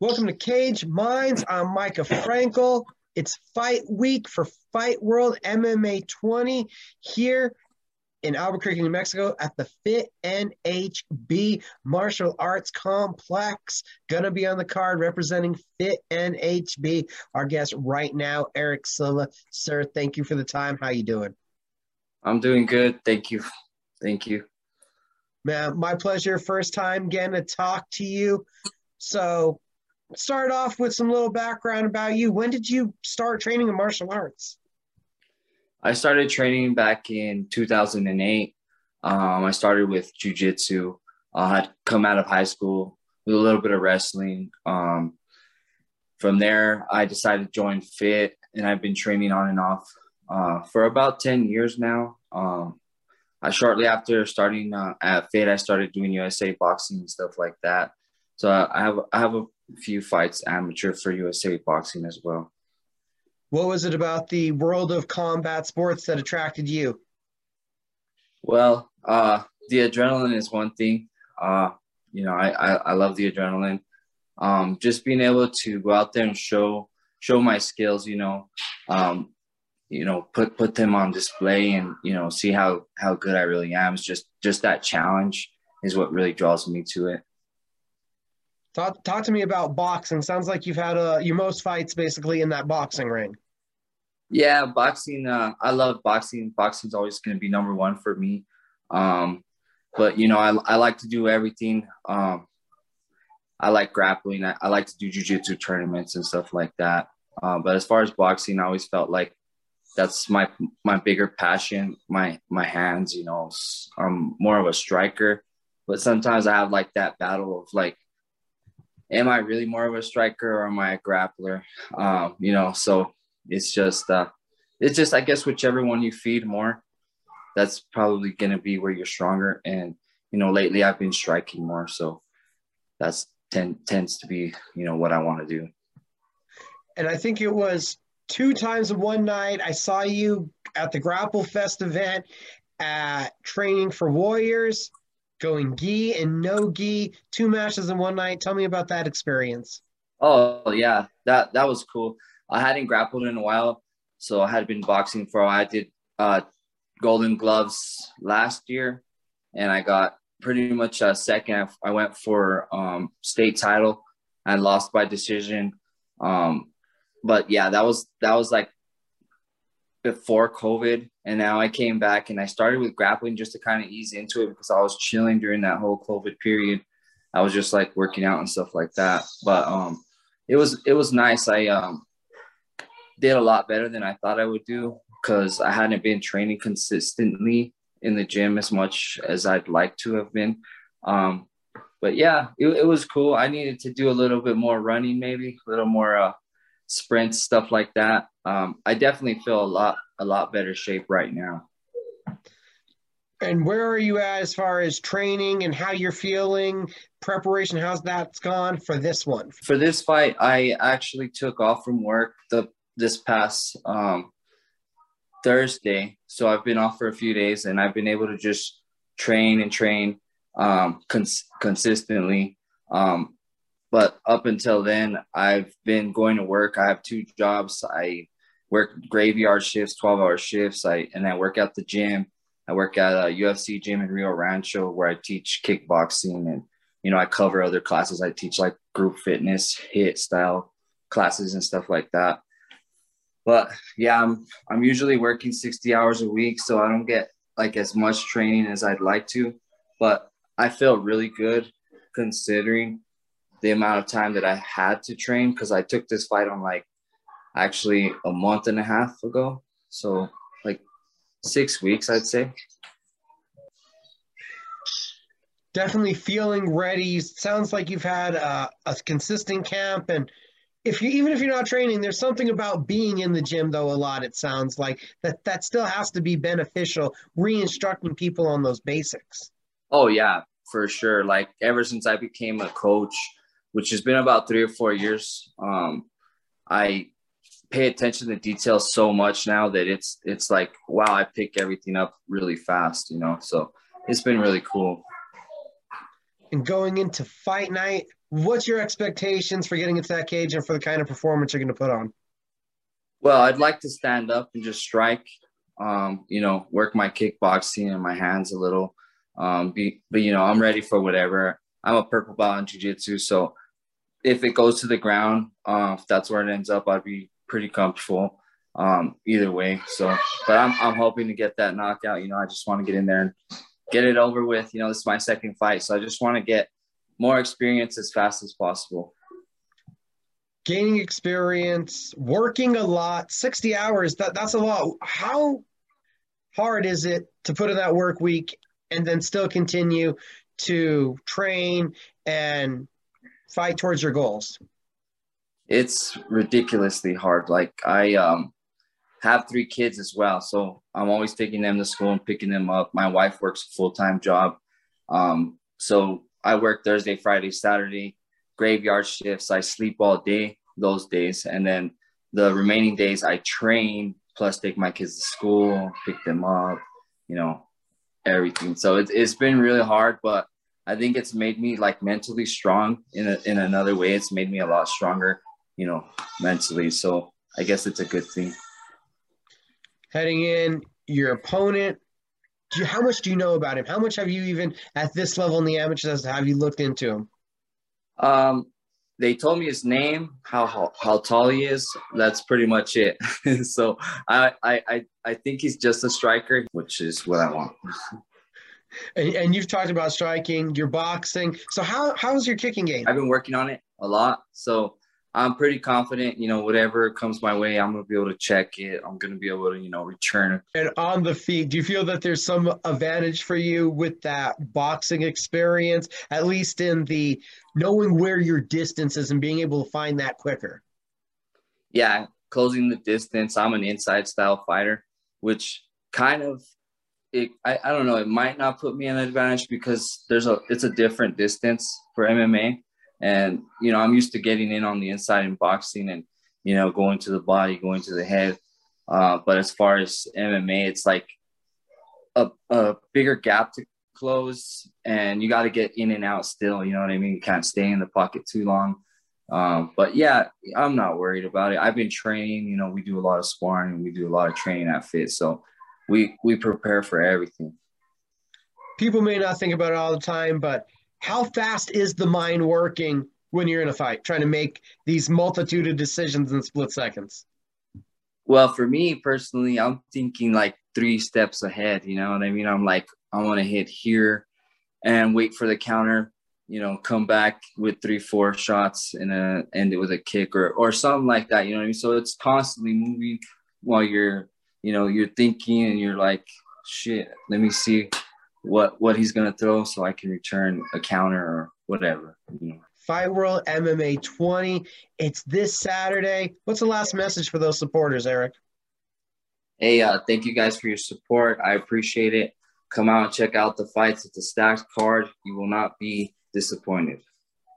Welcome to Caged Minds. I'm Micah Frankel. It's fight week for Fightworld MMA 20 here in Albuquerque, New Mexico at the Fit NHB Martial Arts Complex. Gonna be on the card representing Fit NHB. Our guest right now, Erick Silva. Sir, thank you for the time. How you doing? I'm doing good. Thank you. Thank you. Man, my pleasure. First time getting to talk to you. So start off with some little background about you. When did you start training in martial arts? I started training back in 2008. Um, I started with jujitsu. I had come out of high school with a little bit of wrestling. Um, from there, I decided to join Fit, and I've been training on and off uh, for about 10 years now. Um, I shortly after starting uh, at Fit, I started doing USA boxing and stuff like that. So I have I have a few fights amateur for USA boxing as well. What was it about the world of combat sports that attracted you? Well, uh, the adrenaline is one thing. Uh, you know, I, I, I love the adrenaline. Um, just being able to go out there and show show my skills, you know, um, you know, put put them on display and you know see how how good I really am. It's just just that challenge is what really draws me to it. Talk, talk to me about boxing. Sounds like you've had a, your most fights basically in that boxing ring. Yeah, boxing. Uh, I love boxing. Boxing's always going to be number one for me. Um, but you know, I, I like to do everything. Um, I like grappling. I, I like to do jujitsu tournaments and stuff like that. Uh, but as far as boxing, I always felt like that's my my bigger passion. My my hands, you know, I'm more of a striker. But sometimes I have like that battle of like am I really more of a striker or am I a grappler? Um, you know, so it's just uh, it's just I guess whichever one you feed more, that's probably gonna be where you're stronger. And you know, lately I've been striking more, so that's ten, tends to be you know what I want to do. And I think it was two times in one night. I saw you at the Grapple Fest event at Training for Warriors going gi and no gi, two matches in one night. Tell me about that experience. Oh yeah, that that was cool. I hadn't grappled in a while, so I had been boxing for a while. I did uh, Golden Gloves last year, and I got pretty much a second. I went for um, state title and lost by decision. Um, but yeah, that was that was like before COVID, and now I came back and I started with grappling just to kind of ease into it because I was chilling during that whole COVID period. I was just like working out and stuff like that. But um, it was it was nice. I um did a lot better than I thought I would do because I hadn't been training consistently in the gym as much as I'd like to have been. Um, but yeah, it, it was cool. I needed to do a little bit more running, maybe a little more uh, sprints, stuff like that. Um, I definitely feel a lot a lot better shape right now. And where are you at as far as training and how you're feeling, preparation? How's that's gone for this one? For this fight, I actually took off from work the this past um, Thursday, so I've been off for a few days, and I've been able to just train and train um, cons- consistently. Um, but up until then, I've been going to work. I have two jobs. I work graveyard shifts, 12 hour shifts. I, and I work at the gym. I work at a UFC gym in Rio Rancho where I teach kickboxing and, you know, I cover other classes. I teach like group fitness, HIIT style classes and stuff like that. But yeah, I'm, I'm usually working 60 hours a week. So I don't get like as much training as I'd like to, but I feel really good considering the amount of time that I had to train because I took this fight on like actually a month and a half ago. So like six weeks, I'd say. Definitely feeling ready. Sounds like you've had a, a consistent camp, and if you even if you're not training, there's something about being in the gym though. A lot it sounds like that that still has to be beneficial. Re-instructing people on those basics. Oh yeah, for sure. Like ever since I became a coach, which has been about three or four years. Um, I pay attention to details so much now that it's it's like wow, I pick everything up really fast, you know. So it's been really cool. And going into fight night, what's your expectations for getting into that cage and for the kind of performance you're going to put on? Well, I'd like to stand up and just strike. Um, you know, work my kickboxing and my hands a little. Um, be, but you know, I'm ready for whatever. I'm a purple belt in jiu-jitsu, so if it goes to the ground, uh, if that's where it ends up, I'd be pretty comfortable um, either way. So, but I'm I'm hoping to get that knockout. You know, I just want to get in there and get it over with. You know, this is my second fight, so I just want to get more experience as fast as possible. Gaining experience, working a lot, 60 hours, that, that's a lot. How hard is it to put in that work week and then still continue to train and fight towards your goals? It's ridiculously hard. Like I um have three kids as well. So I'm always taking them to school and picking them up. My wife works a full time job. Um, so I work Thursday, Friday, Saturday, graveyard shifts. I sleep all day those days. And then the remaining days I train, plus take my kids to school, pick them up, you know, everything. So it, it's been really hard, but I think it's made me like mentally strong in, a, in another way. It's made me a lot stronger, you know, mentally. So I guess it's a good thing heading in, your opponent. You, how much do you know about him? How much have you even at this level in the amateurs have you looked into him? Um, they told me his name, how, how, how tall he is. That's pretty much it. so I, I I think he's just a striker, which is what I want. and, and you've talked about striking, your boxing. So how how's your kicking game? I've been working on it a lot. So I'm pretty confident, you know, whatever comes my way, I'm gonna be able to check it. I'm gonna be able to, you know, return. It. And on the feet, do you feel that there's some advantage for you with that boxing experience, at least in the knowing where your distance is and being able to find that quicker? Yeah, closing the distance. I'm an inside style fighter, which kind of it I, I don't know, it might not put me in an advantage because there's a it's a different distance for MMA and, you know, I'm used to getting in on the inside in boxing and, you know, going to the body, going to the head. Uh, but as far as MMA, it's like a, a bigger gap to close and you got to get in and out still. You know what I mean? You can't stay in the pocket too long. Um, but yeah, I'm not worried about it. I've been training, you know, we do a lot of sparring, we do a lot of training at FIT. So we, we prepare for everything. People may not think about it all the time, but how fast is the mind working when you're in a fight, trying to make these multitude of decisions in split seconds? Well, for me personally, I'm thinking like three steps ahead. You know what I mean? I'm like, I want to hit here and wait for the counter. You know, come back with three, four shots and a, end it with a kick or or something like that. You know what I mean? So it's constantly moving while you're, you know, you're thinking and you're like, shit. Let me see what what he's gonna throw so I can return a counter or whatever. You know. Fightworld MMA 20. It's this Saturday. What's the last message for those supporters, Erick? Hey, uh, thank you guys for your support. I appreciate it. Come out and check out the fights. at the stacked card. You will not be disappointed.